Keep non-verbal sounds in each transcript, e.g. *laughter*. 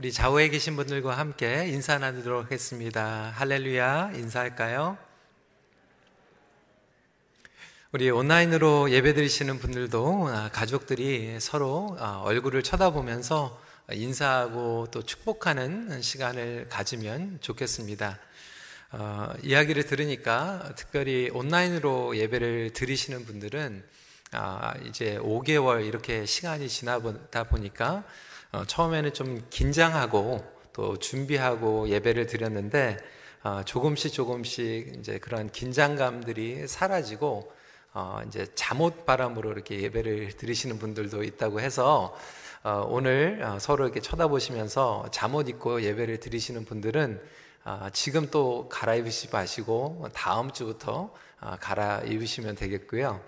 우리 좌우에 계신 분들과 함께 인사 나누도록 하겠습니다. 할렐루야, 인사할까요? 우리 온라인으로 예배 드리시는 분들도 아, 가족들이 서로 아, 얼굴을 쳐다보면서 인사하고 또 축복하는 시간을 가지면 좋겠습니다. 어, 이야기를 들으니까 특별히 온라인으로 예배를 드리시는 분들은 아, 이제 5개월 이렇게 시간이 지나다 보니까 어, 처음에는 좀 긴장하고 또 준비하고 예배를 드렸는데 어, 조금씩 조금씩 이제 그런 긴장감들이 사라지고 어, 이제 잠옷 바람으로 이렇게 예배를 드리시는 분들도 있다고 해서 어, 오늘 어, 서로 이렇게 쳐다보시면서 잠옷 입고 예배를 드리시는 분들은 어, 지금 또 갈아입으시 마시고 다음 주부터 어, 갈아입으시면 되겠고요.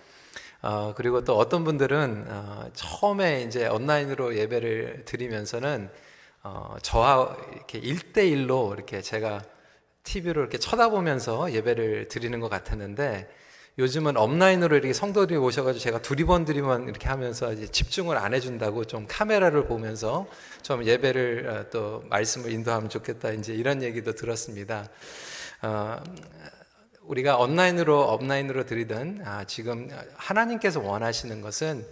어, 그리고 또 어떤 분들은 어, 처음에 이제 온라인으로 예배를 드리면서는 어, 저와 이렇게 1대1로 이렇게 제가 TV로 이렇게 쳐다보면서 예배를 드리는 것 같았는데 요즘은 업라인으로 이렇게 성도들이 오셔가지고 제가 두리번 두리번 이렇게 하면서 집중을 안 해준다고 좀 카메라를 보면서 좀 예배를 어, 또 말씀을 인도하면 좋겠다 이제 이런 얘기도 들었습니다. 어, 우리가 온라인으로 업라인으로 드리든 아, 지금 하나님께서 원하시는 것은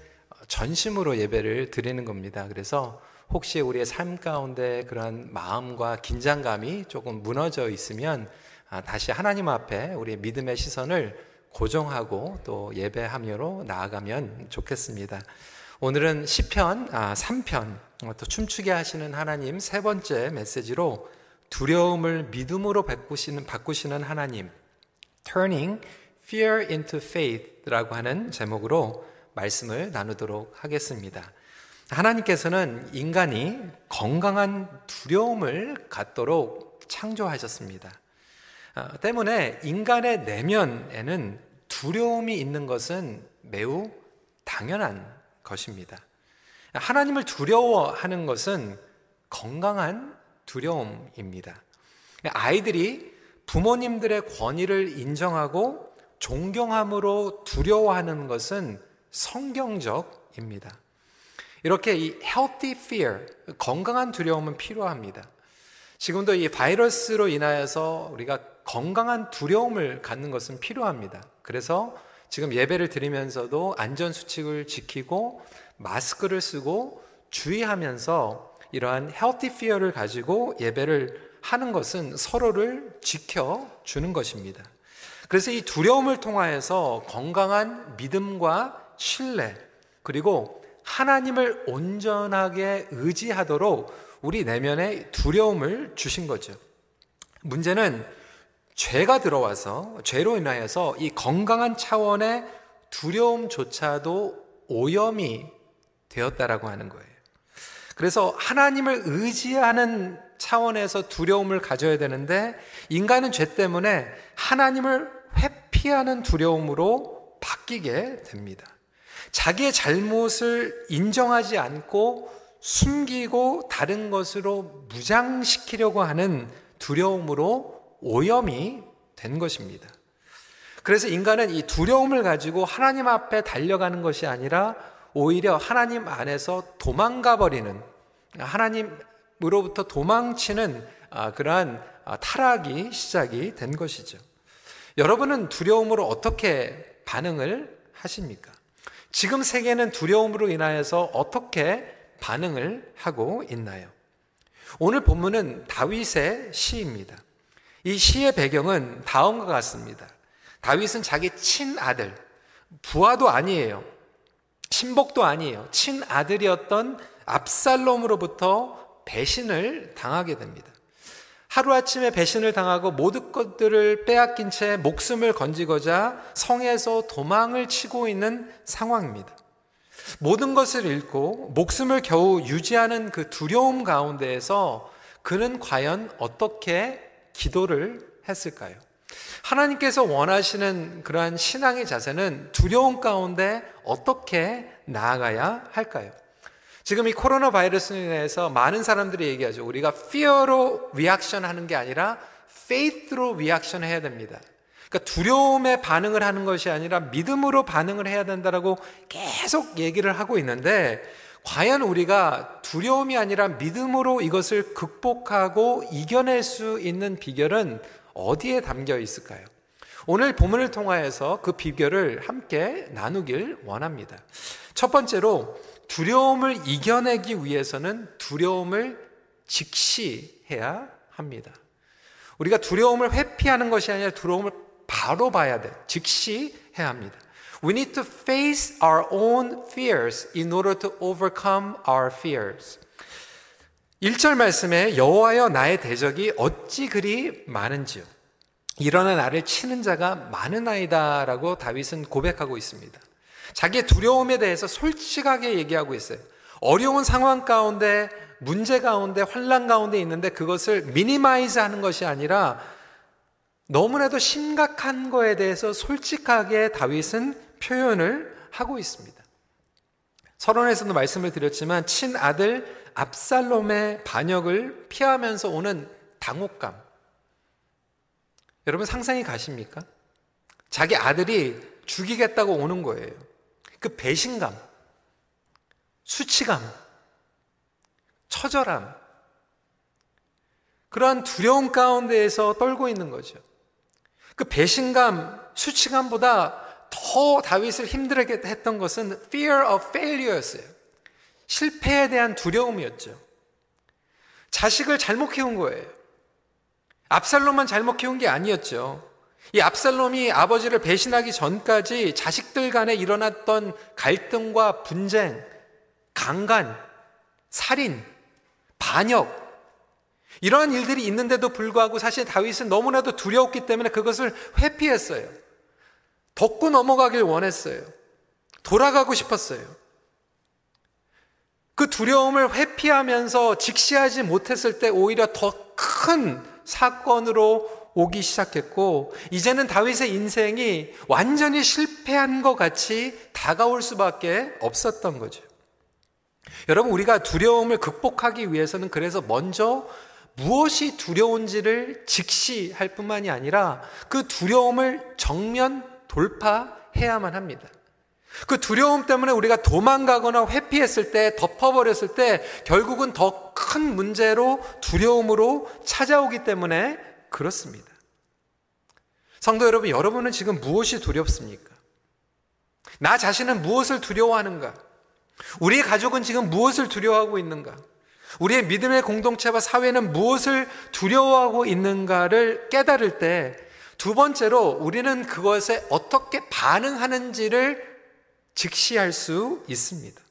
전심으로 예배를 드리는 겁니다. 그래서 혹시 우리의 삶 가운데 그런 마음과 긴장감이 조금 무너져 있으면 아, 다시 하나님 앞에 우리의 믿음의 시선을 고정하고 또 예배하며로 나아가면 좋겠습니다. 오늘은 시편 아, 3편 어, 또 춤추게 하시는 하나님 세 번째 메시지로 두려움을 믿음으로 바꾸시는 바꾸시는 하나님 Turning Fear into Faith라고 하는 제목으로 말씀을 나누도록 하겠습니다. 하나님께서는 인간이 건강한 두려움을 갖도록 창조하셨습니다. 아, 때문에 인간의 내면에는 두려움이 있는 것은 매우 당연한 것입니다. 하나님을 두려워하는 것은 건강한 두려움입니다. 아이들이 부모님들의 권위를 인정하고 존경함으로 두려워하는 것은 성경적입니다. 이렇게 이 healthy fear, 건강한 두려움은 필요합니다. 지금도 이 바이러스로 인하여서 우리가 건강한 두려움을 갖는 것은 필요합니다. 그래서 지금 예배를 드리면서도 안전수칙을 지키고 마스크를 쓰고 주의하면서 이러한 healthy fear를 가지고 예배를 하는 것은 서로를 지켜주는 것입니다. 그래서 이 두려움을 통하여서 건강한 믿음과 신뢰, 그리고 하나님을 온전하게 의지하도록 우리 내면에 두려움을 주신 거죠. 문제는 죄가 들어와서 죄로 인하여서 이 건강한 차원의 두려움조차도 오염이 되었다라고 하는 거예요. 그래서 하나님을 의지하는 차원에서 두려움을 가져야 되는데 인간은 죄 때문에 하나님을 회피하는 두려움으로 바뀌게 됩니다. 자기의 잘못을 인정하지 않고 숨기고 다른 것으로 무장시키려고 하는 두려움으로 오염이 된 것입니다. 그래서 인간은 이 두려움을 가지고 하나님 앞에 달려가는 것이 아니라 오히려 하나님 안에서 도망가 버리는 하나님 으로부터 도망치는 아, 그러한 아, 타락이 시작이 된 것이죠. 여러분은 두려움으로 어떻게 반응을 하십니까? 지금 세계는 두려움으로 인하여서 어떻게 반응을 하고 있나요? 오늘 본문은 다윗의 시입니다. 이 시의 배경은 다음과 같습니다. 다윗은 자기 친아들, 부하도 아니에요. 친복도 아니에요. 친아들이었던 압살롬으로부터 배신을 당하게 됩니다. 하루아침에 배신을 당하고 모든 것들을 빼앗긴 채 목숨을 건지고자 성에서 도망을 치고 있는 상황입니다. 모든 것을 잃고 목숨을 겨우 유지하는 그 두려움 가운데에서 그는 과연 어떻게 기도를 했을까요? 하나님께서 원하시는 그러한 신앙의 자세는 두려움 가운데 어떻게 나아가야 할까요? 지금 이 코로나 바이러스에 인해서 많은 사람들이 얘기하죠. 우리가 fear로 reaction 하는 게 아니라 faith로 reaction 해야 됩니다. 그러니까 두려움에 반응을 하는 것이 아니라 믿음으로 반응을 해야 된다라고 계속 얘기를 하고 있는데 과연 우리가 두려움이 아니라 믿음으로 이것을 극복하고 이겨낼 수 있는 비결은 어디에 담겨 있을까요? 오늘 본문을 통하여서 그 비결을 함께 나누길 원합니다. 첫 번째로 두려움을 이겨내기 위해서는 두려움을 직시해야 합니다. 우리가 두려움을 회피하는 것이 아니라 두려움을 바로 봐야 돼. 직시해야 합니다. We need to face our own fears in order to overcome our fears. 1절 말씀에 여호와여 나의 대적이 어찌 그리 많은지요. 일어나 나를 치는 자가 많으니이다라고 다윗은 고백하고 있습니다. 자기의 두려움에 대해서 솔직하게 얘기하고 있어요. 어려운 상황 가운데 문제 가운데 환란 가운데 있는데 그것을 minimize 하는 것이 아니라 너무나도 심각한 거에 대해서 솔직하게 다윗은 표현을 하고 있습니다. 서론에서도 말씀을 드렸지만 친아들 압살롬의 반역을 피하면서 오는 당혹감. 여러분 상상이 가십니까? 자기 아들이 죽이겠다고 오는 거예요. 그 배신감, 수치감, 처절함, 그러한 두려움 가운데에서 떨고 있는 거죠. 그 배신감, 수치감보다 더 다윗을 힘들게 했던 것은 fear of failure였어요. 실패에 대한 두려움이었죠. 자식을 잘못 키운 거예요. 압살롬만 잘못 키운 게 아니었죠. 이 압살롬이 아버지를 배신하기 전까지 자식들 간에 일어났던 갈등과 분쟁, 강간, 살인, 반역, 이러한 일들이 있는데도 불구하고 사실 다윗은 너무나도 두려웠기 때문에 그것을 회피했어요. 덮고 넘어가길 원했어요. 돌아가고 싶었어요. 그 두려움을 회피하면서 직시하지 못했을 때 오히려 더 큰 사건으로 오기 시작했고, 이제는 다윗의 인생이 완전히 실패한 것 같이 다가올 수밖에 없었던 거죠. 여러분, 우리가 두려움을 극복하기 위해서는 그래서 먼저 무엇이 두려운지를 직시할 뿐만이 아니라 그 두려움을 정면 돌파해야만 합니다. 그 두려움 때문에 우리가 도망가거나 회피했을 때, 덮어버렸을 때, 결국은 더 큰 문제로 두려움으로 찾아오기 때문에 그렇습니다. 성도 여러분, 여러분은 지금 무엇이 두렵습니까? 나 자신은 무엇을 두려워하는가? 우리의 가족은 지금 무엇을 두려워하고 있는가? 우리의 믿음의 공동체와 사회는 무엇을 두려워하고 있는가를 깨달을 때 두 번째로 우리는 그것에 어떻게 반응하는지를 직시할 수 있습니다.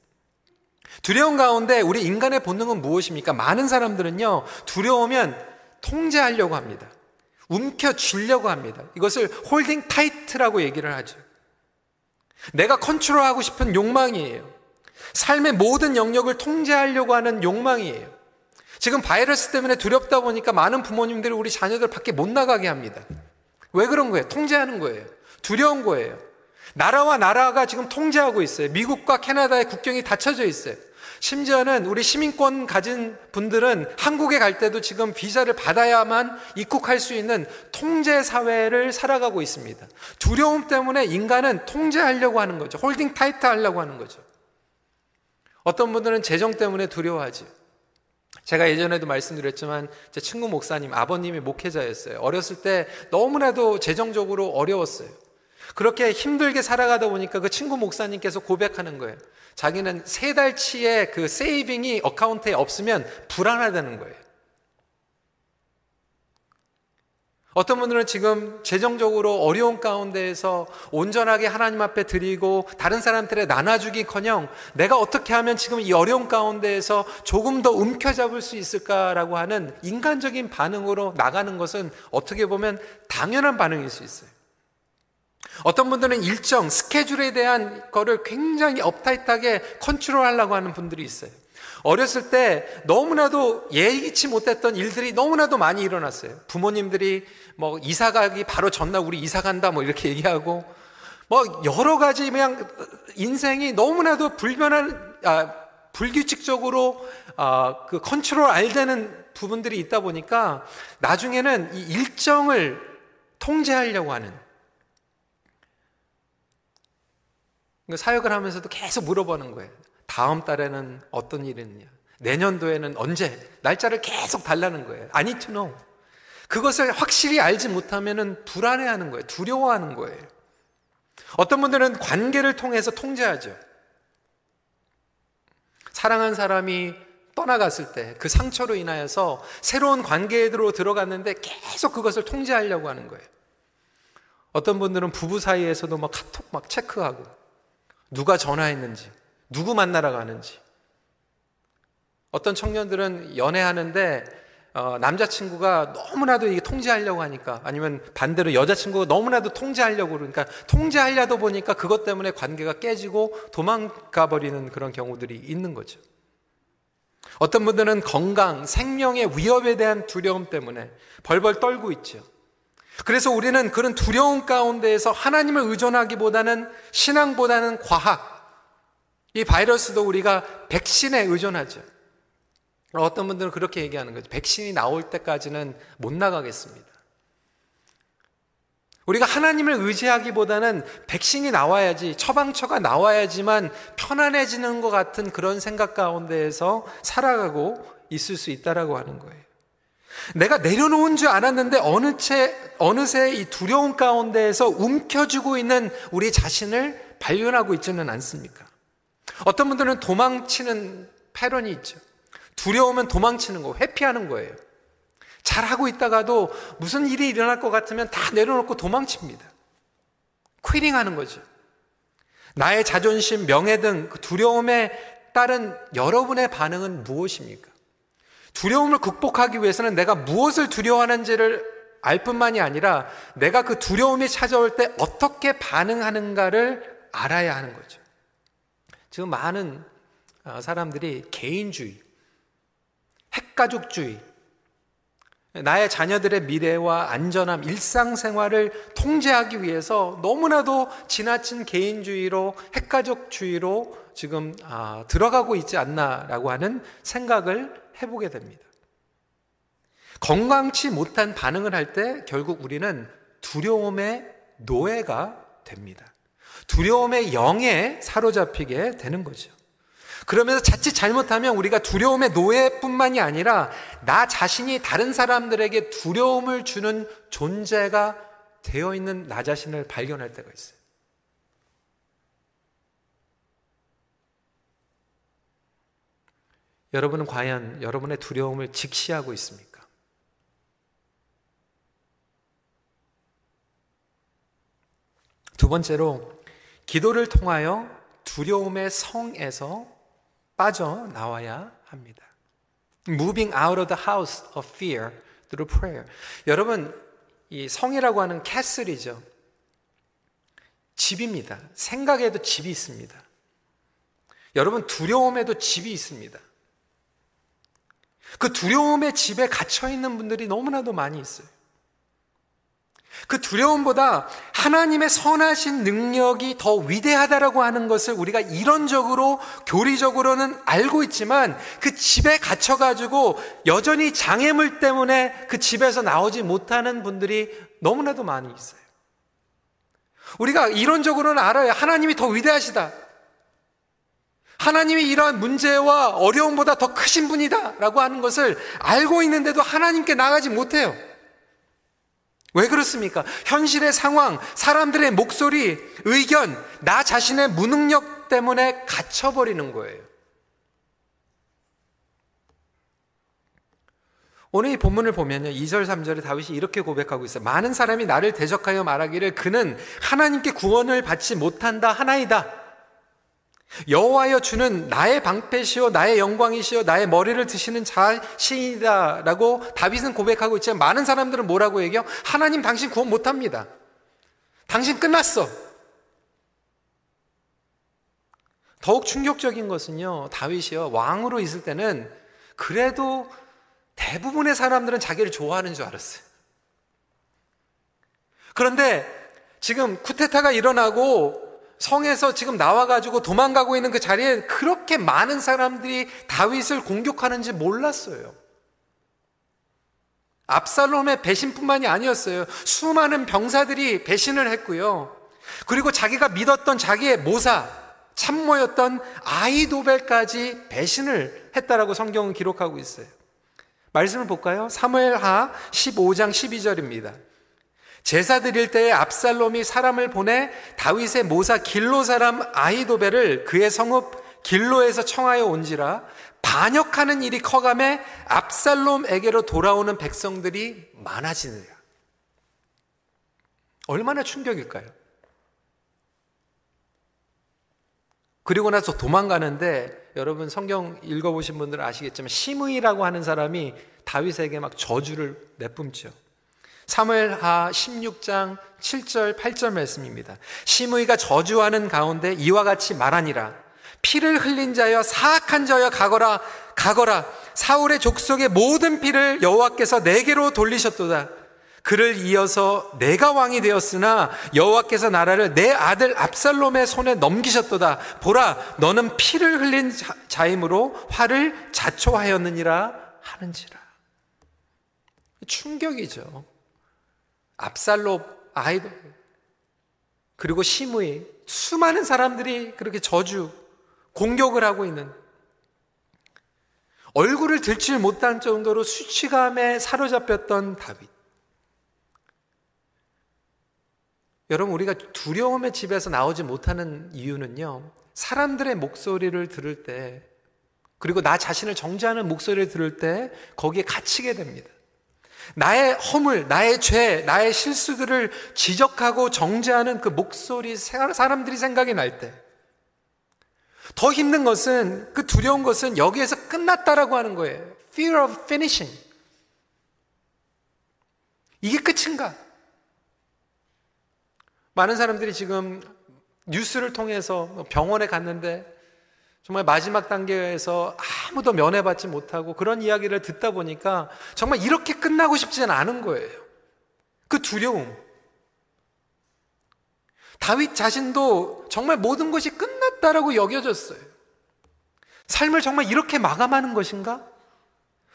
두려움 가운데 우리 인간의 본능은 무엇입니까? 많은 사람들은요, 두려우면 통제하려고 합니다. 움켜쥐려고 합니다. 이것을 holding tight라고 얘기를 하죠. 내가 컨트롤하고 싶은 욕망이에요. 삶의 모든 영역을 통제하려고 하는 욕망이에요. 지금 바이러스 때문에 두렵다 보니까 많은 부모님들이 우리 자녀들 밖에 못 나가게 합니다. 왜 그런 거예요? 통제하는 거예요. 두려운 거예요. 나라와 나라가 지금 통제하고 있어요. 미국과 캐나다의 국경이 닫혀져 있어요. 심지어는 우리 시민권 가진 분들은 한국에 갈 때도 지금 비자를 받아야만 입국할 수 있는 통제 사회를 살아가고 있습니다. 두려움 때문에 인간은 통제하려고 하는 거죠. holding tight 하려고 하는 거죠. 어떤 분들은 재정 때문에 두려워하지. 제가 예전에도 말씀드렸지만 제 친구 목사님 아버님이 목회자였어요. 어렸을 때 너무나도 재정적으로 어려웠어요. 그렇게 힘들게 살아가다 보니까 그 친구 목사님께서 고백하는 거예요. 자기는 세 달치의 그 saving이 account에 없으면 불안하다는 거예요. 어떤 분들은 지금 재정적으로 어려운 가운데에서 온전하게 하나님 앞에 드리고 다른 사람들에 나눠주기 커녕 내가 어떻게 하면 지금 이 어려운 가운데에서 조금 더 움켜잡을 수 있을까라고 하는 인간적인 반응으로 나가는 것은 어떻게 보면 당연한 반응일 수 있어요. 어떤 분들은 일정, 스케줄에 대한 거를 굉장히 업타이트하게 컨트롤하려고 하는 분들이 있어요. 어렸을 때 너무나도 예기치 못했던 일들이 너무나도 많이 일어났어요. 부모님들이 뭐 이사 가기 바로 전날 우리 이사 간다 뭐 이렇게 얘기하고 뭐 여러 가지 그냥 인생이 너무나도 불변한 아, 불규칙적으로 아, 그 컨트롤 알되는 부분들이 있다 보니까 나중에는 이 일정을 통제하려고 하는 그 사역을 하면서도 계속 물어보는 거예요. 다음 달에는 어떤 일이 있느냐? 내년도에는 언제? 날짜를 계속 달라는 거예요. I need to know. 그것을 확실히 알지 못하면 불안해하는 거예요. 두려워하는 거예요. 어떤 분들은 관계를 통해서 통제하죠. 사랑한 사람이 떠나갔을 때 그 상처로 인하여서 새로운 관계로 들어갔는데 계속 그것을 통제하려고 하는 거예요. 어떤 분들은 부부 사이에서도 막 카톡 막 체크하고 누가 전화했는지, 누구 만나러 가는지. 어떤 청년들은 연애하는데 어, 남자친구가 너무나도 이게 통제하려고 하니까 아니면 반대로 여자친구가 너무나도 통제하려고 그러니까 통제하려다 보니까 그것 때문에 관계가 깨지고 도망가 버리는 그런 경우들이 있는 거죠. 어떤 분들은 건강, 생명의 위협에 대한 두려움 때문에 벌벌 떨고 있죠. 그래서 우리는 그런 두려움 가운데에서 하나님을 의존하기보다는 신앙보다는 과학, 이 바이러스도 우리가 백신에 의존하죠. 어떤 분들은 그렇게 얘기하는 거죠. 백신이 나올 때까지는 못 나가겠습니다. 우리가 하나님을 의지하기보다는 백신이 나와야지, 처방처가 나와야지만 편안해지는 것 같은 그런 생각 가운데에서 살아가고 있을 수 있다라고 하는 거예요. 내가 내려놓은 줄 알았는데 어느 채, 어느새 이 두려움 가운데에서 움켜쥐고 있는 우리 자신을 발견하고 있지는 않습니까? 어떤 분들은 도망치는 패런이 있죠. 두려우면 도망치는 거, 회피하는 거예요. 잘하고 있다가도 무슨 일이 일어날 것 같으면 다 내려놓고 도망칩니다. 퀴링 하는 거죠. 나의 자존심, 명예 등그 두려움에 따른 여러분의 반응은 무엇입니까? 두려움을 극복하기 위해서는 내가 무엇을 두려워하는지를 알 뿐만이 아니라 내가 그 두려움이 찾아올 때 어떻게 반응하는가를 알아야 하는 거죠. 지금 많은 어, 사람들이 개인주의, 핵가족주의, 나의 자녀들의 미래와 안전함, 일상생활을 통제하기 위해서 너무나도 지나친 개인주의로, 핵가족주의로 지금 아, 들어가고 있지 않나라고 하는 생각을 해보게 됩니다. 건강치 못한 반응을 할 때 결국 우리는 두려움의 노예가 됩니다. 두려움의 영에 사로잡히게 되는 거죠. 그러면서 자칫 잘못하면 우리가 두려움의 노예뿐만이 아니라 나 자신이 다른 사람들에게 두려움을 주는 존재가 되어 있는 나 자신을 발견할 때가 있어요. 여러분은 과연 여러분의 두려움을 직시하고 있습니까? 두 번째로 기도를 통하여 두려움의 성에서 빠져나와야 합니다. Moving out of the house of fear through prayer. 여러분, 이 성이라고 하는 캐슬이죠. 집입니다. 생각에도 집이 있습니다. 여러분, 두려움에도 집이 있습니다. 그 두려움의 집에 갇혀 있는 분들이 너무나도 많이 있어요. 그 두려움보다 하나님의 선하신 능력이 더 위대하다라고 하는 것을 우리가 이론적으로 교리적으로는 알고 있지만 그 집에 갇혀 가지고 여전히 장애물 때문에 그 집에서 나오지 못하는 분들이 너무나도 많이 있어요. 우리가 이론적으로는 알아요. 하나님이 더 위대하시다. 하나님이 이러한 문제와 어려움보다 더 크신 분이다. 라고 하는 것을 알고 있는데도 하나님께 나가지 못해요. 왜 그렇습니까? 현실의 상황, 사람들의 목소리, 의견, 나 자신의 무능력 때문에 갇혀버리는 거예요. 오늘 이 본문을 보면요. 2절, 3절에 다윗이 이렇게 고백하고 있어요. 많은 사람이 나를 대적하여 말하기를 그는 하나님께 구원을 받지 못한다 하나이다. 여호와여 주는 나의 방패시요 나의 영광이시요 나의 머리를 드시는 자신이다라고 다윗은 고백하고 있지만 많은 사람들은 뭐라고 얘기해요? 하나님 당신 구원 못 합니다. 당신 끝났어. 더욱 충격적인 것은요. 다윗이요. 왕으로 있을 때는 그래도 대부분의 사람들은 자기를 좋아하는 줄 알았어요. 그런데 지금 쿠데타가 일어나고 성에서 지금 나와가지고 도망가고 있는 그 자리에 그렇게 많은 사람들이 다윗을 공격하는지 몰랐어요. 압살롬의 배신뿐만이 아니었어요. 수많은 병사들이 배신을 했고요. 그리고 자기가 믿었던 자기의 모사, 참모였던 아이도벨까지 배신을 했다라고 성경은 기록하고 있어요. 말씀을 볼까요? 사무엘하 15장 12절입니다. 제사 드릴 때에 압살롬이 사람을 보내 다윗의 모사 길로 사람 아이도벨을 그의 성읍 길로에서 청하여 온지라 반역하는 일이 커감해 압살롬에게로 돌아오는 백성들이 많아지느라. 얼마나 충격일까요? 그리고 나서 도망가는데 여러분 성경 읽어보신 분들은 아시겠지만 시므이라고 하는 사람이 다윗에게 막 저주를 내뿜죠. 사무엘하 16장 7절 8절 말씀입니다. 시므이가 저주하는 가운데 이와 같이 말하니라 피를 흘린 자여 사악한 자여 가거라 가거라 사울의 족속의 모든 피를 여호와께서 내게로 돌리셨도다. 그를 이어서 내가 왕이 되었으나 여호와께서 나라를 내 아들 압살롬의 손에 넘기셨도다. 보라, 너는 피를 흘린 자임으로 화를 자초하였느니라 하는지라. 충격이죠. 압살롬 아이들 그리고 시므이 수많은 사람들이 그렇게 저주 공격을 하고 있는 얼굴을 들칠 못한 정도로 수치감에 사로잡혔던 다윗. 여러분, 우리가 두려움의 집에서 나오지 못하는 이유는요, 사람들의 목소리를 들을 때, 그리고 나 자신을 정죄하는 목소리를 들을 때, 거기에 갇히게 됩니다. 나의 허물, 나의 죄, 나의 실수들을 지적하고 정죄하는 그 목소리, 사람들이 생각이 날 때, 더 힘든 것은, 그 두려운 것은 여기에서 끝났다라고 하는 거예요. Fear of finishing. 이게 끝인가? 많은 사람들이 지금 뉴스를 통해서 뭐 병원에 갔는데 정말 마지막 단계에서 아무도 면회받지 못하고 그런 이야기를 듣다 보니까 정말 이렇게 끝나고 싶지는 않은 거예요. 그 두려움. 다윗 자신도 정말 모든 것이 끝났다라고 여겨졌어요. 삶을 정말 이렇게 마감하는 것인가?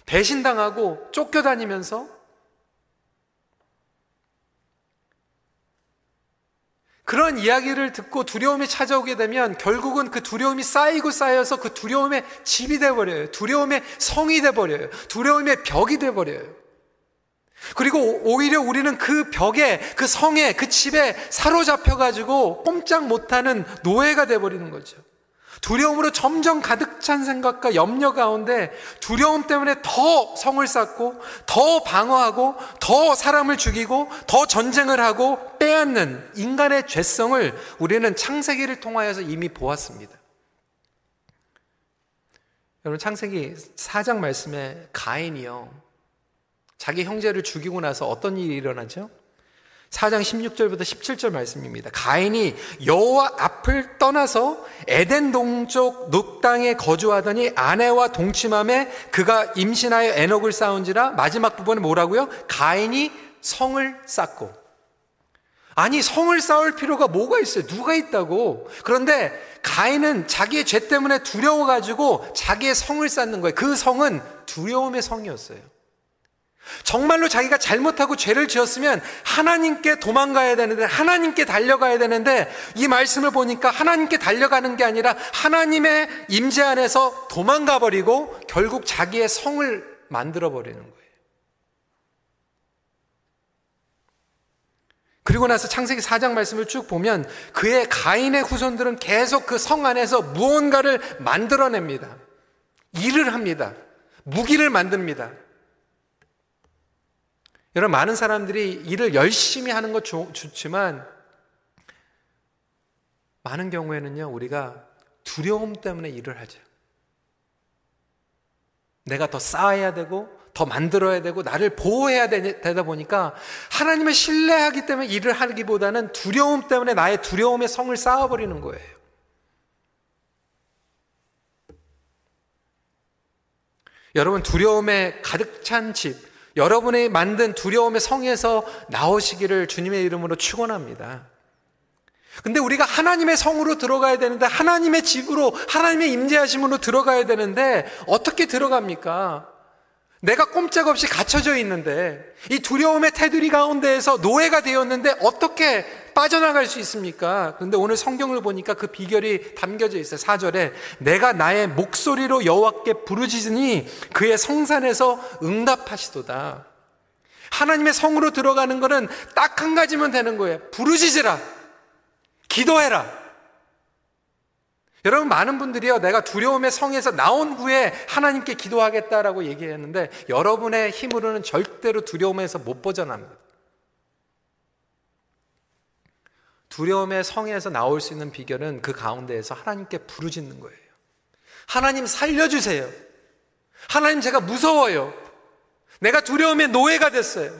배신당하고 쫓겨다니면서 그런 이야기를 듣고 두려움이 찾아오게 되면 결국은 그 두려움이 쌓이고 쌓여서 그 두려움의 집이 돼버려요. 두려움의 성이 돼버려요. 두려움의 벽이 돼버려요. 그리고 오히려 우리는 그 벽에, 그 성에, 그 집에 사로잡혀가지고 꼼짝 못하는 노예가 돼버리는 거죠. 두려움으로 점점 가득 찬 생각과 염려 가운데 두려움 때문에 더 성을 쌓고 더 방어하고 더 사람을 죽이고 더 전쟁을 하고 빼앗는 인간의 죄성을 우리는 창세기를 통하여서 이미 보았습니다. 여러분 창세기 4장 말씀에 가인이요. 자기 형제를 죽이고 나서 어떤 일이 일어나죠? 4장 16절부터 17절 말씀입니다. 가인이 여호와 앞을 떠나서 에덴 동쪽 녹당에 거주하더니 아내와 동침함에 그가 임신하여 에녹을 쌓은지라 마지막 부분에 뭐라고요? 가인이 성을 쌓고 아니 성을 쌓을 필요가 뭐가 있어요? 누가 있다고? 그런데 가인은 자기의 죄 때문에 두려워 가지고 자기의 성을 쌓는 거예요. 그 성은 두려움의 성이었어요. 정말로 자기가 잘못하고 죄를 지었으면 하나님께 도망가야 되는데 하나님께 달려가야 되는데 이 말씀을 보니까 하나님께 달려가는 게 아니라 하나님의 임재 안에서 도망가 버리고 결국 자기의 성을 만들어 버리는 거예요. 그리고 나서 창세기 4장 말씀을 쭉 보면 그의 가인의 후손들은 계속 그 성 안에서 무언가를 만들어냅니다. 일을 합니다. 무기를 만듭니다. 여러분, 많은 사람들이 일을 열심히 하는 것 좋, 좋지만, 많은 경우에는요, 우리가 두려움 때문에 일을 하죠. 내가 더 쌓아야 되고, 더 만들어야 되고, 나를 보호해야 되다 보니까, 하나님을 신뢰하기 때문에 일을 하기보다는 두려움 때문에 나의 두려움의 성을 쌓아버리는 거예요. 여러분, 두려움에 가득 찬 집, 여러분이 만든 두려움의 성에서 나오시기를 주님의 이름으로 축원합니다. 근데 우리가 하나님의 성으로 들어가야 되는데 하나님의 집으로 하나님의 임재하심으로 들어가야 되는데 어떻게 들어갑니까? 내가 꼼짝없이 갇혀져 있는데 이 두려움의 테두리 가운데에서 노예가 되었는데 어떻게 빠져나갈 수 있습니까? 그런데 오늘 성경을 보니까 그 비결이 담겨져 있어요. 4절에 내가 나의 목소리로 여호와께 부르짖으니 그의 성산에서 응답하시도다. 하나님의 성으로 들어가는 것은 딱 한 가지면 되는 거예요. 부르짖으라. 기도해라. 여러분 많은 분들이요 내가 두려움의 성에서 나온 후에 하나님께 기도하겠다라고 얘기했는데 여러분의 힘으로는 절대로 두려움에서 못 벗어납니다. 두려움의 성에서 나올 수 있는 비결은 그 가운데에서 하나님께 부르짖는 거예요. 하나님 살려주세요. 하나님 제가 무서워요. 내가 두려움의 노예가 됐어요.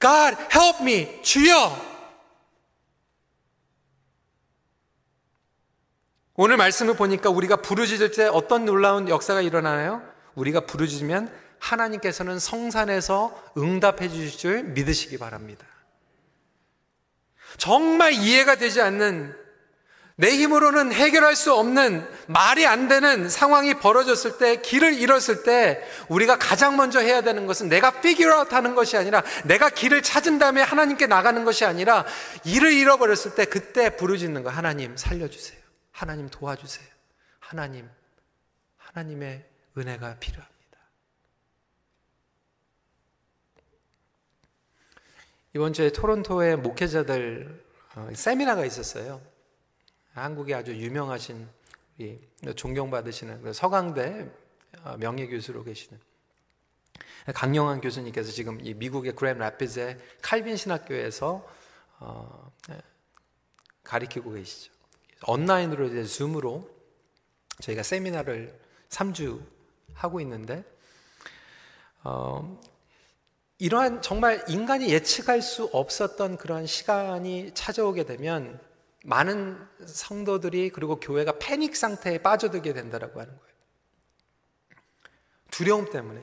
God help me. 주여 오늘 말씀을 보니까 우리가 부르짖을 때 어떤 놀라운 역사가 일어나나요? 우리가 부르짖으면 하나님께서는 성산에서 응답해 주실 줄 믿으시기 바랍니다. 정말 이해가 되지 않는 내 힘으로는 해결할 수 없는 말이 안 되는 상황이 벌어졌을 때 길을 잃었을 때 우리가 가장 먼저 해야 되는 것은 내가 figure out 하는 것이 아니라 내가 길을 찾은 다음에 하나님께 나가는 것이 아니라 일을 잃어버렸을 때 그때 부르짖는 거 하나님 살려주세요. 하나님 도와주세요. 하나님, 하나님의 은혜가 필요합니다. 이번 주에 토론토의 목회자들 어, 세미나가 있었어요. 한국에 아주 유명하신 존경받으시는 그 서강대 어, 명예교수로 계시는 강영환 교수님께서 지금 이 미국의 그랜 라피즈의 칼빈 신학교에서 어, 가리키고 계시죠. 온라인으로 이제 줌으로 저희가 세미나를 3주 하고 있는데 어, 이러한 정말 인간이 예측할 수 없었던 그런 시간이 찾아오게 되면 많은 성도들이 그리고 교회가 패닉 상태에 빠져들게 된다라고 하는 거예요. 두려움 때문에.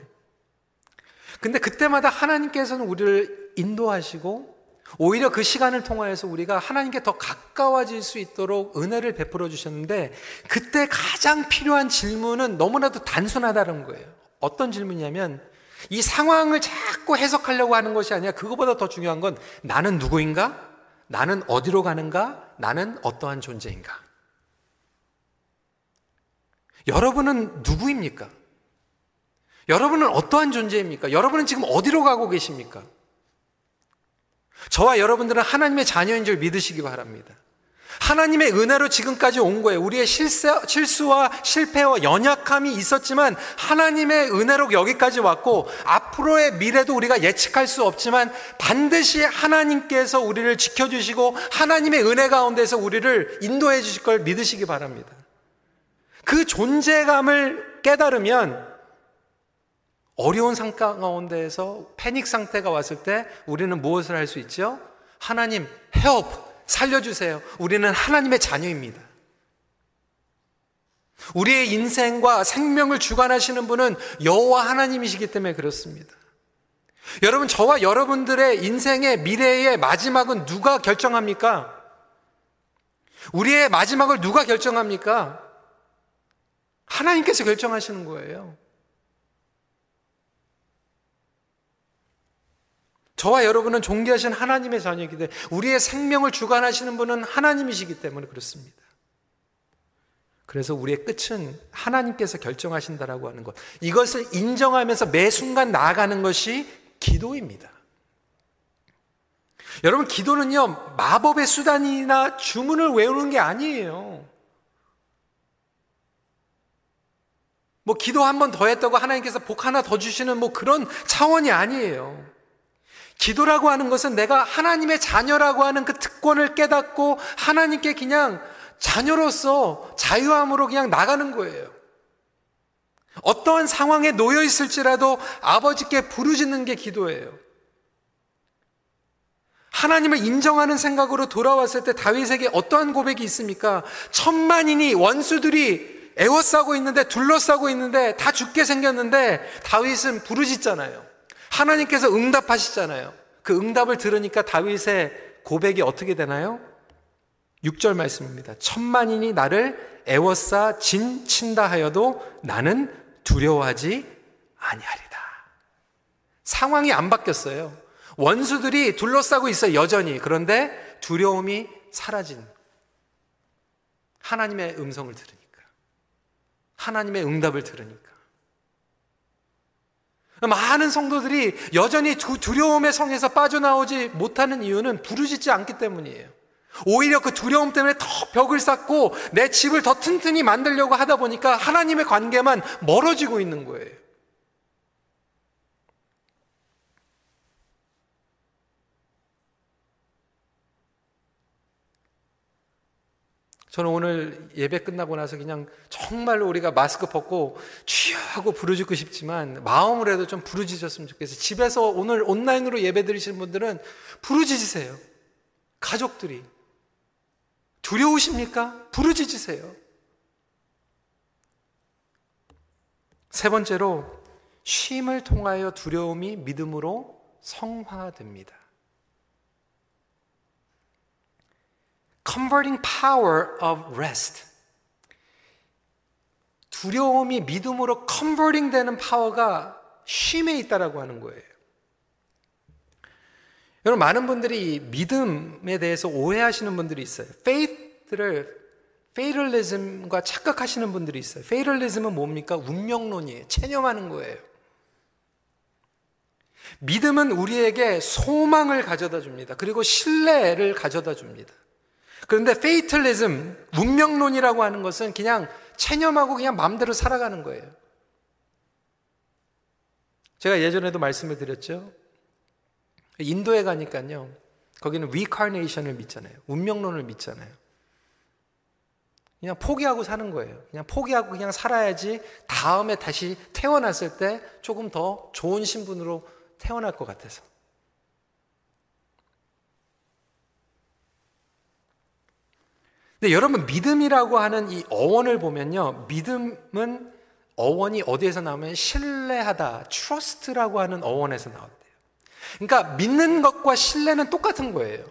근데 그때마다 하나님께서는 우리를 인도하시고 오히려 그 시간을 통하여서 우리가 하나님께 더 가까워질 수 있도록 은혜를 베풀어 주셨는데 그때 가장 필요한 질문은 너무나도 단순하다는 거예요. 어떤 질문이냐면 이 상황을 자꾸 해석하려고 하는 것이 아니라 그것보다 더 중요한 건 나는 누구인가? 나는 어디로 가는가? 나는 어떠한 존재인가? 여러분은 누구입니까? 여러분은 어떠한 존재입니까? 여러분은 지금 어디로 가고 계십니까? 저와 여러분들은 하나님의 자녀인 줄 믿으시기 바랍니다. 하나님의 은혜로 지금까지 온 거예요. 우리의 실수, 실수와 실패와 연약함이 있었지만 하나님의 은혜로 여기까지 왔고 앞으로의 미래도 우리가 예측할 수 없지만 반드시 하나님께서 우리를 지켜주시고 하나님의 은혜 가운데서 우리를 인도해 주실 걸 믿으시기 바랍니다. 그 존재감을 깨달으면 어려운 상황 가운데에서 패닉 상태가 왔을 때 우리는 무엇을 할 수 있죠? 하나님, help, 살려주세요. 우리는 하나님의 자녀입니다. 우리의 인생과 생명을 주관하시는 분은 여호와 하나님이시기 때문에 그렇습니다. 여러분, 저와 여러분들의 인생의 미래의 마지막은 누가 결정합니까? 우리의 마지막을 누가 결정합니까? 하나님께서 결정하시는 거예요. 저와 여러분은 존귀하신 하나님의 자녀이기 때문에 우리의 생명을 주관하시는 분은 하나님이시기 때문에 그렇습니다. 그래서 우리의 끝은 하나님께서 결정하신다라고 하는 것. 이것을 인정하면서 매 순간 나아가는 것이 기도입니다. 여러분, 기도는요, 마법의 수단이나 주문을 외우는 게 아니에요. 뭐, 기도 한 번 더 했다고 하나님께서 복 하나 더 주시는 뭐 그런 차원이 아니에요. 기도라고 하는 것은 내가 하나님의 자녀라고 하는 그 특권을 깨닫고 하나님께 그냥 자녀로서 자유함으로 그냥 나가는 거예요. 어떠한 상황에 놓여 있을지라도 아버지께 부르짖는 게 기도예요. 하나님을 인정하는 생각으로 돌아왔을 때 다윗에게 어떠한 고백이 있습니까? 천만인이 원수들이 애워싸고 있는데 둘러싸고 있는데 다 죽게 생겼는데 다윗은 부르짖잖아요. 하나님께서 응답하시잖아요. 그 응답을 들으니까 다윗의 고백이 어떻게 되나요? 6절 말씀입니다. 천만인이 나를 애워싸 진친다 하여도 나는 두려워하지 아니하리다. 상황이 안 바뀌었어요. 원수들이 둘러싸고 있어요, 여전히. 그런데 두려움이 사라진 하나님의 음성을 들으니까 하나님의 응답을 들으니까 많은 성도들이 여전히 두려움의 성에서 빠져나오지 못하는 이유는 부르짖지 않기 때문이에요. 오히려 그 두려움 때문에 더 벽을 쌓고 내 집을 더 튼튼히 만들려고 하다 보니까 하나님의 관계만 멀어지고 있는 거예요. 저는 오늘 예배 끝나고 나서 그냥 정말로 우리가 마스크 벗고 취하고 부르짖고 싶지만 마음으로라도 좀 부르짖었으면 좋겠어요. 집에서 오늘 온라인으로 예배 드리시는 분들은 부르짖으세요. 가족들이. 두려우십니까? 부르짖으세요. 세 번째로 쉼을 통하여 두려움이 믿음으로 성화됩니다. Converting power of rest. 두려움이 믿음으로 컨버팅 되는 파워가 쉼에 있다라고 하는 거예요. 여러분 많은 분들이 믿음에 대해서 오해하시는 분들이 있어요. faith를 fatalism과 착각하시는 분들이 있어요. fatalism은 뭡니까? 운명론이에요. 체념하는 거예요. 믿음은 우리에게 소망을 가져다 줍니다. 그리고 신뢰를 가져다 줍니다. 그런데 fatalism, 운명론이라고 하는 것은 그냥 체념하고 그냥 마음대로 살아가는 거예요. 제가 예전에도 말씀을 드렸죠. 인도에 가니까요. 거기는 리카네이션을 믿잖아요. 운명론을 믿잖아요. 그냥 포기하고 사는 거예요. 그냥 포기하고 그냥 살아야지 다음에 다시 태어났을 때 조금 더 좋은 신분으로 태어날 것 같아서. 근데 여러분 믿음이라고 하는 이 어원을 보면요. 믿음은 어원이 어디에서 나오면 신뢰하다, trust라고 하는 어원에서 나왔대요. 그러니까 믿는 것과 신뢰는 똑같은 거예요.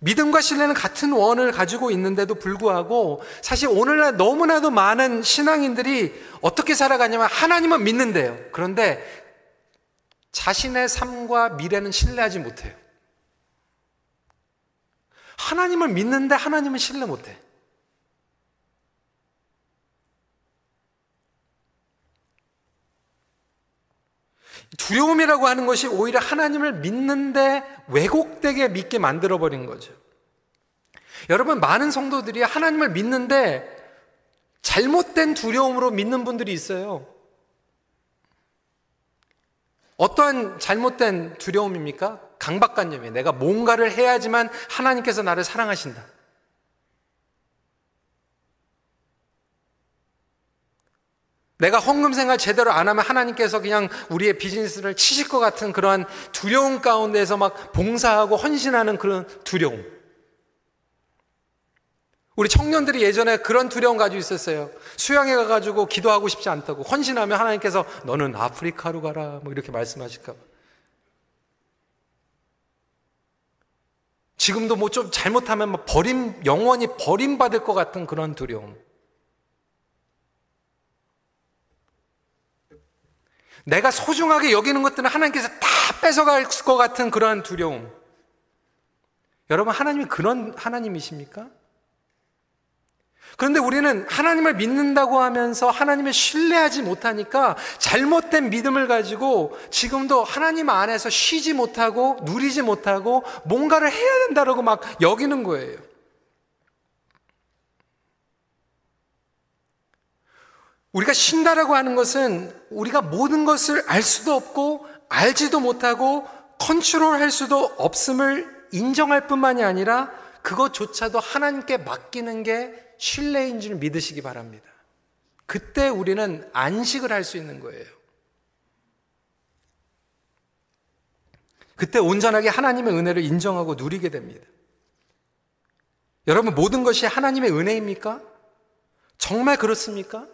믿음과 신뢰는 같은 원을 가지고 있는데도 불구하고 사실 오늘날 너무나도 많은 신앙인들이 어떻게 살아가냐면 하나님은 믿는데요. 그런데 자신의 삶과 미래는 신뢰하지 못해요. 하나님을 믿는데 하나님은 신뢰 못해. 두려움이라고 하는 것이 오히려 하나님을 믿는데 왜곡되게 믿게 만들어버린 거죠. 여러분, 많은 성도들이 하나님을 믿는데 잘못된 두려움으로 믿는 분들이 있어요. 어떠한 잘못된 두려움입니까? 강박관념이에요. 내가 뭔가를 해야지만 하나님께서 나를 사랑하신다. 내가 헌금 생활 제대로 안 하면 하나님께서 그냥 우리의 비즈니스를 치실 것 같은 그러한 두려움 가운데서 막 봉사하고 헌신하는 그런 두려움. 우리 청년들이 예전에 그런 두려움 가지고 있었어요. 수양회 가가지고 기도하고 싶지 않다고. 헌신하면 하나님께서 너는 아프리카로 가라. 뭐 이렇게 말씀하실까봐. 지금도 뭐 좀 잘못하면 뭐 버림, 영원히 버림받을 것 같은 그런 두려움. 내가 소중하게 여기는 것들은 하나님께서 다 뺏어갈 것 같은 그러한 두려움. 여러분, 하나님이 그런 하나님이십니까? 그런데 우리는 하나님을 믿는다고 하면서 하나님을 신뢰하지 못하니까 잘못된 믿음을 가지고 지금도 하나님 안에서 쉬지 못하고 누리지 못하고 뭔가를 해야 된다라고 막 여기는 거예요. 우리가 쉰다라고 하는 것은 우리가 모든 것을 알 수도 없고 알지도 못하고 컨트롤 할 수도 없음을 인정할 뿐만이 아니라 그것조차도 하나님께 맡기는 게 신뢰인 줄 믿으시기 바랍니다. 그때 우리는 안식을 할 수 있는 거예요. 그때 온전하게 하나님의 은혜를 인정하고 누리게 됩니다. 여러분, 모든 것이 하나님의 은혜입니까? 정말 그렇습니까?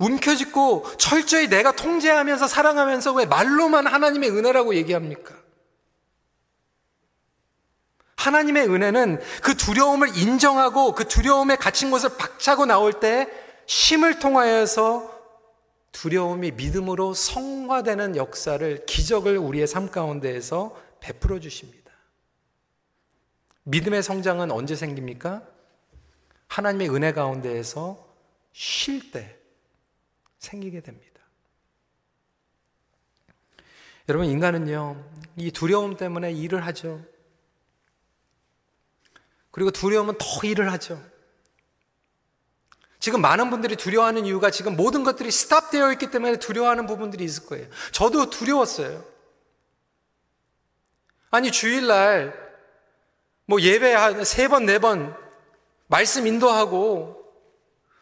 움켜쥐고 철저히 내가 통제하면서 사랑하면서 왜 말로만 하나님의 은혜라고 얘기합니까? 하나님의 은혜는 그 두려움을 인정하고 그 두려움에 갇힌 것을 박차고 나올 때 힘을 통하여서 두려움이 믿음으로 성화되는 역사를 기적을 우리의 삶 가운데에서 베풀어 주십니다. 믿음의 성장은 언제 생깁니까? 하나님의 은혜 가운데에서 쉴 때 생기게 됩니다. 여러분, 인간은요, 이 두려움 때문에 일을 하죠. 그리고 두려움은 더 일을 하죠. 지금 많은 분들이 두려워하는 이유가 지금 모든 것들이 스탑되어 있기 때문에 두려워하는 부분들이 있을 거예요. 저도 두려웠어요. 아니, 주일날, 뭐 예배 한 세 번, 네 번, 말씀 인도하고,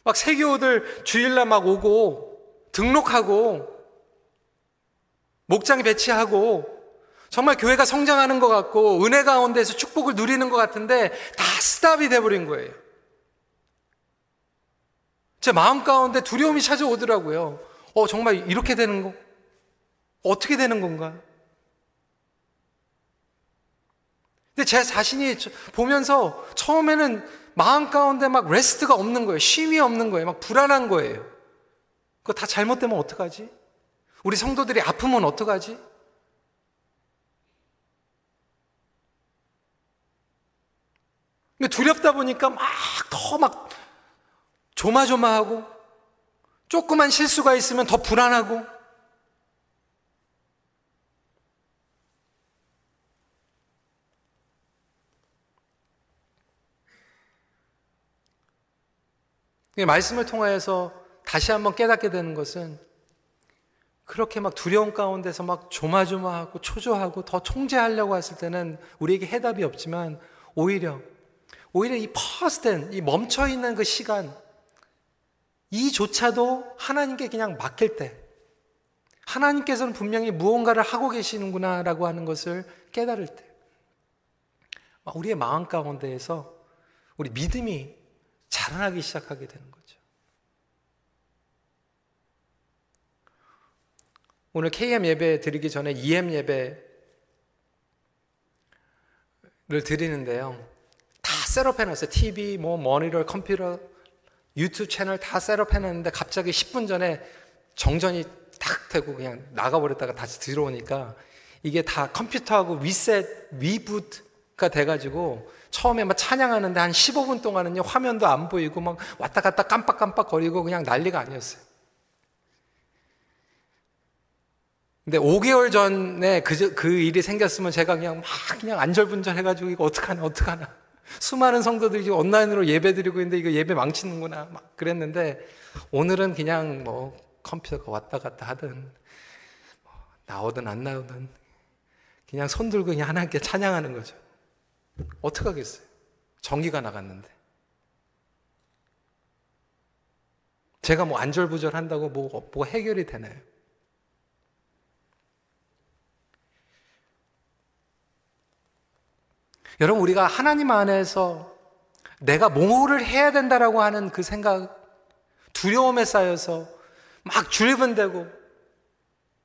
막 세교들 주일날 막 오고, 등록하고, 목장 배치하고, 정말 교회가 성장하는 것 같고 은혜 가운데서 축복을 누리는 것 같은데 다 스탑이 돼버린 거예요. 제 마음 가운데 두려움이 찾아오더라고요. 어, 정말 이렇게 되는 거? 어떻게 되는 건가? 근데 제 자신이 보면서 처음에는 마음 가운데 막 레스트가 없는 거예요. 쉼이 없는 거예요. 막 불안한 거예요. 그거 다 잘못되면 어떡하지? 우리 성도들이 아프면 어떡하지? 두렵다 보니까 막더막 조마조마하고 조그만 실수가 있으면 더 불안하고. 말씀을 통하여서 다시 한번 깨닫게 되는 것은 그렇게 막 두려움 가운데서 막 조마조마하고 초조하고 더 통제하려고 했을 때는 우리에게 해답이 없지만 오히려 오히려 이 퍼스된, 이 멈춰 있는 그 시간, 이조차도 하나님께 그냥 맡길 때, 하나님께서는 분명히 무언가를 하고 계시는구나라고 하는 것을 깨달을 때, 우리의 마음 가운데에서 우리 믿음이 자라나기 시작하게 되는 거죠. 오늘 KM 예배 드리기 전에 EM 예배를 드리는데요. 다 셋업해놨어요. TV, 뭐 모니터, 컴퓨터, 유튜브 채널 다 셋업해놨는데 갑자기 10분 전에 정전이 탁 되고 그냥 나가버렸다가 다시 들어오니까 이게 다 컴퓨터하고 리셋, 리부트가 돼가지고 처음에 막 찬양하는데 한 15분 동안은요 화면도 안 보이고 막 왔다 갔다 깜빡깜빡 거리고 그냥 난리가 아니었어요. 근데 5개월 전에 그, 그 일이 생겼으면 제가 그냥 막 그냥 안절분절 해가지고 이거 어떡하나, 어떡하나. 수많은 성도들이 온라인으로 예배 드리고 있는데 이거 예배 망치는구나. 막 그랬는데 오늘은 그냥 뭐 컴퓨터가 왔다 갔다 하든 뭐 나오든 안 나오든 그냥 손 들고 그냥 하나님께 찬양하는 거죠. 어떡하겠어요? 전기가 나갔는데. 제가 뭐 안절부절 한다고 뭐, 뭐 해결이 되나요? 여러분, 우리가 하나님 안에서 내가 뭐를 해야 된다라고 하는 그 생각, 두려움에 쌓여서 막 줄분되고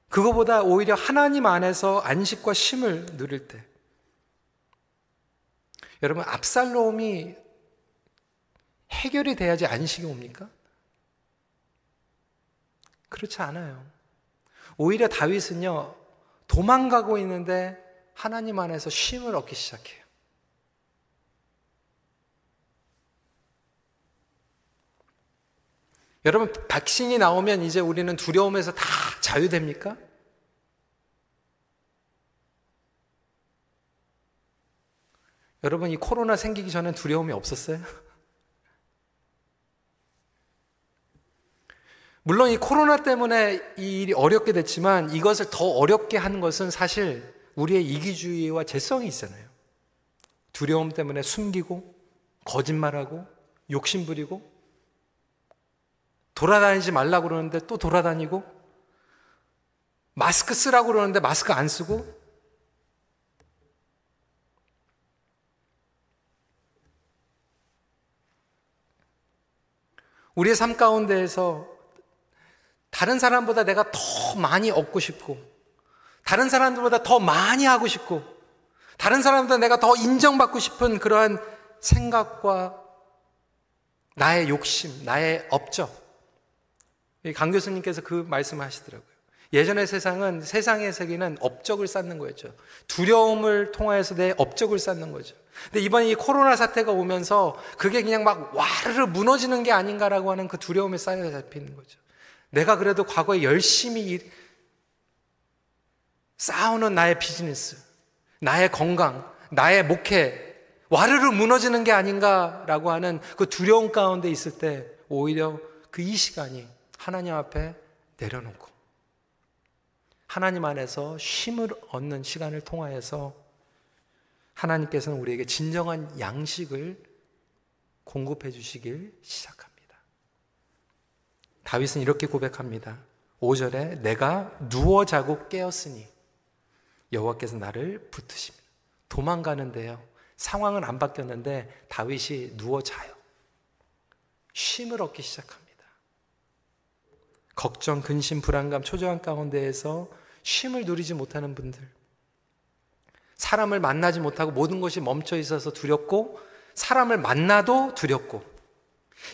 그거보다 오히려 하나님 안에서 안식과 쉼을 누릴 때 여러분 압살롬이 해결이 돼야지 안식이 옵니까? 그렇지 않아요. 오히려 다윗은요 도망가고 있는데 하나님 안에서 쉼을 얻기 시작해요. 여러분, 백신이 나오면 이제 우리는 두려움에서 다 자유됩니까? 여러분, 이 코로나 생기기 전엔 두려움이 없었어요? *laughs* 물론 이 코로나 때문에 이 일이 어렵게 됐지만 이것을 더 어렵게 한 것은 사실 우리의 이기주의와 재성이 있잖아요. 두려움 때문에 숨기고, 거짓말하고, 욕심부리고, 돌아다니지 말라고 그러는데 또 돌아다니고, 마스크 쓰라고 그러는데 마스크 안 쓰고, 우리의 삶 가운데에서 다른 사람보다 내가 더 많이 얻고 싶고, 다른 사람들보다 더 많이 하고 싶고, 다른 사람보다 내가 더 인정받고 싶은 그러한 생각과 나의 욕심, 나의 업적, 강 교수님께서 그 말씀을 하시더라고요. 예전의 세상은 세상의 세계는 업적을 쌓는 거였죠. 두려움을 통하여서 내 업적을 쌓는 거죠. 근데 이번에 이 코로나 사태가 오면서 그게 그냥 막 와르르 무너지는 게 아닌가라고 하는 그 두려움에 쌓여 잡히는 거죠. 내가 그래도 과거에 열심히 싸우는 나의 비즈니스, 나의 건강, 나의 목회, 와르르 무너지는 게 아닌가라고 하는 그 두려움 가운데 있을 때 오히려 그 이 시간이 하나님 앞에 내려놓고 하나님 안에서 쉼을 얻는 시간을 통하여서 하나님께서는 우리에게 진정한 양식을 공급해 주시길 시작합니다. 다윗은 이렇게 고백합니다. 5절에 내가 누워 자고 깨었으니 여호와께서 나를 붙으십니다. 도망가는데요. 상황은 안 바뀌었는데 다윗이 누워 자요. 쉼을 얻기 시작합니다. 걱정, 근심, 불안감, 초조한 가운데에서 쉼을 누리지 못하는 분들. 사람을 만나지 못하고 모든 것이 멈춰 있어서 두렵고, 사람을 만나도 두렵고,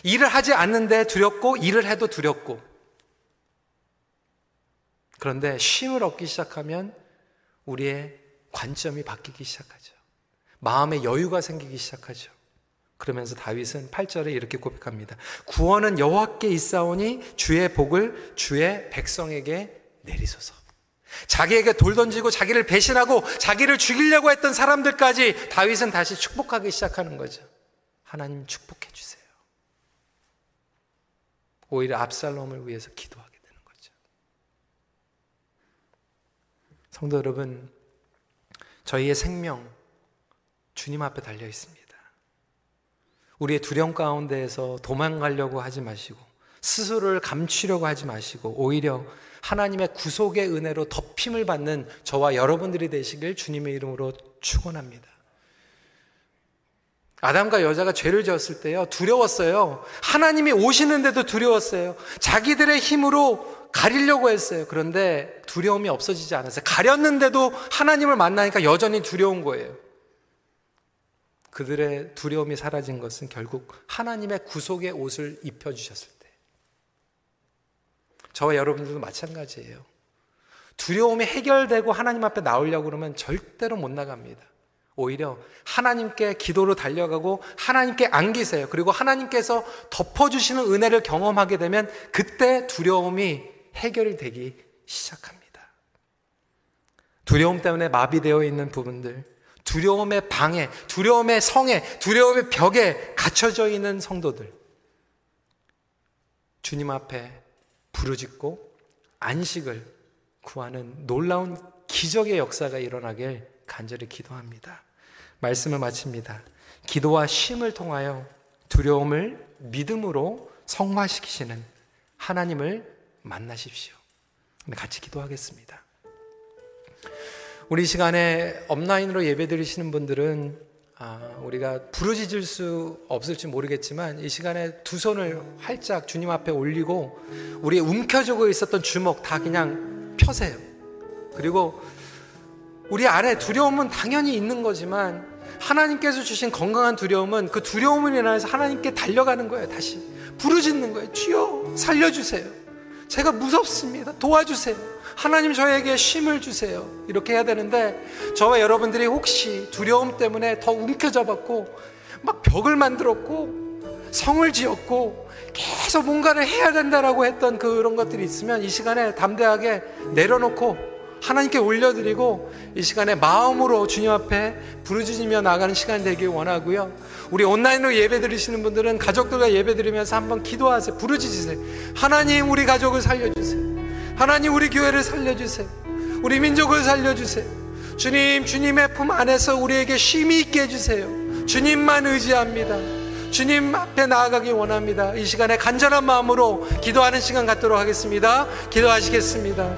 일을 하지 않는데 두렵고, 일을 해도 두렵고. 그런데 쉼을 얻기 시작하면 우리의 관점이 바뀌기 시작하죠. 마음의 여유가 생기기 시작하죠. 그러면서 다윗은 8절에 이렇게 고백합니다. 구원은 여호와께 있사오니 주의 복을 주의 백성에게 내리소서. 자기에게 돌 던지고 자기를 배신하고 자기를 죽이려고 했던 사람들까지 다윗은 다시 축복하기 시작하는 거죠. 하나님 축복해 주세요. 오히려 압살롬을 위해서 기도하게 되는 거죠. 성도 여러분, 저희의 생명 주님 앞에 달려 있습니다. 우리의 두려움 가운데에서 도망가려고 하지 마시고 스스로를 감추려고 하지 마시고 오히려 하나님의 구속의 은혜로 덮임을 받는 저와 여러분들이 되시길 주님의 이름으로 축원합니다. 아담과 여자가 죄를 지었을 때요 두려웠어요. 하나님이 오시는데도 두려웠어요. 자기들의 힘으로 가리려고 했어요. 그런데 두려움이 없어지지 않았어요. 가렸는데도 하나님을 만나니까 여전히 두려운 거예요. 그들의 두려움이 사라진 것은 결국 하나님의 구속의 옷을 입혀주셨을 때. 저와 여러분들도 마찬가지예요. 두려움이 해결되고 하나님 앞에 나오려고 그러면 절대로 못 나갑니다. 오히려 하나님께 기도로 달려가고 하나님께 안기세요. 그리고 하나님께서 덮어주시는 은혜를 경험하게 되면 그때 두려움이 해결이 되기 시작합니다. 두려움 때문에 마비되어 있는 부분들, 두려움의 방에, 두려움의 성에, 두려움의 벽에 갇혀져 있는 성도들. 주님 앞에 부르짖고 안식을 구하는 놀라운 기적의 역사가 일어나길 간절히 기도합니다. 말씀을 마칩니다. 기도와 쉼을 통하여 두려움을 믿음으로 성화시키시는 하나님을 만나십시오. 같이 기도하겠습니다. 우리 시간에 업라인으로 예배 드리시는 분들은 아, 우리가 부르짖을 수 없을지 모르겠지만 이 시간에 두 손을 활짝 주님 앞에 올리고 우리의 움켜쥐고 있었던 주먹 다 그냥 펴세요. 그리고 우리 안에 두려움은 당연히 있는 거지만 하나님께서 주신 건강한 두려움은 그 두려움을 인해서 하나님께 달려가는 거예요. 다시 부르짖는 거예요. 주여 살려주세요. 제가 무섭습니다. 도와주세요. 하나님 저에게 쉼을 주세요. 이렇게 해야 되는데 저와 여러분들이 혹시 두려움 때문에 더 움켜잡았고 막 벽을 만들었고 성을 지었고 계속 뭔가를 해야 된다라고 했던 그런 것들이 있으면 이 시간에 담대하게 내려놓고 하나님께 올려드리고 이 시간에 마음으로 주님 앞에 부르짖으며 나가는 시간 되길 원하고요. 우리 온라인으로 예배 드리시는 분들은 가족들과 예배 드리면서 한번 기도하세요. 부르짖으세요. 하나님 우리 가족을 살려주세요. 하나님 우리 교회를 살려주세요. 우리 민족을 살려주세요. 주님, 주님의 품 안에서 우리에게 쉼이 있게 해주세요. 주님만 의지합니다. 주님 앞에 나아가기 원합니다. 이 시간에 간절한 마음으로 기도하는 시간 갖도록 하겠습니다. 기도하시겠습니다.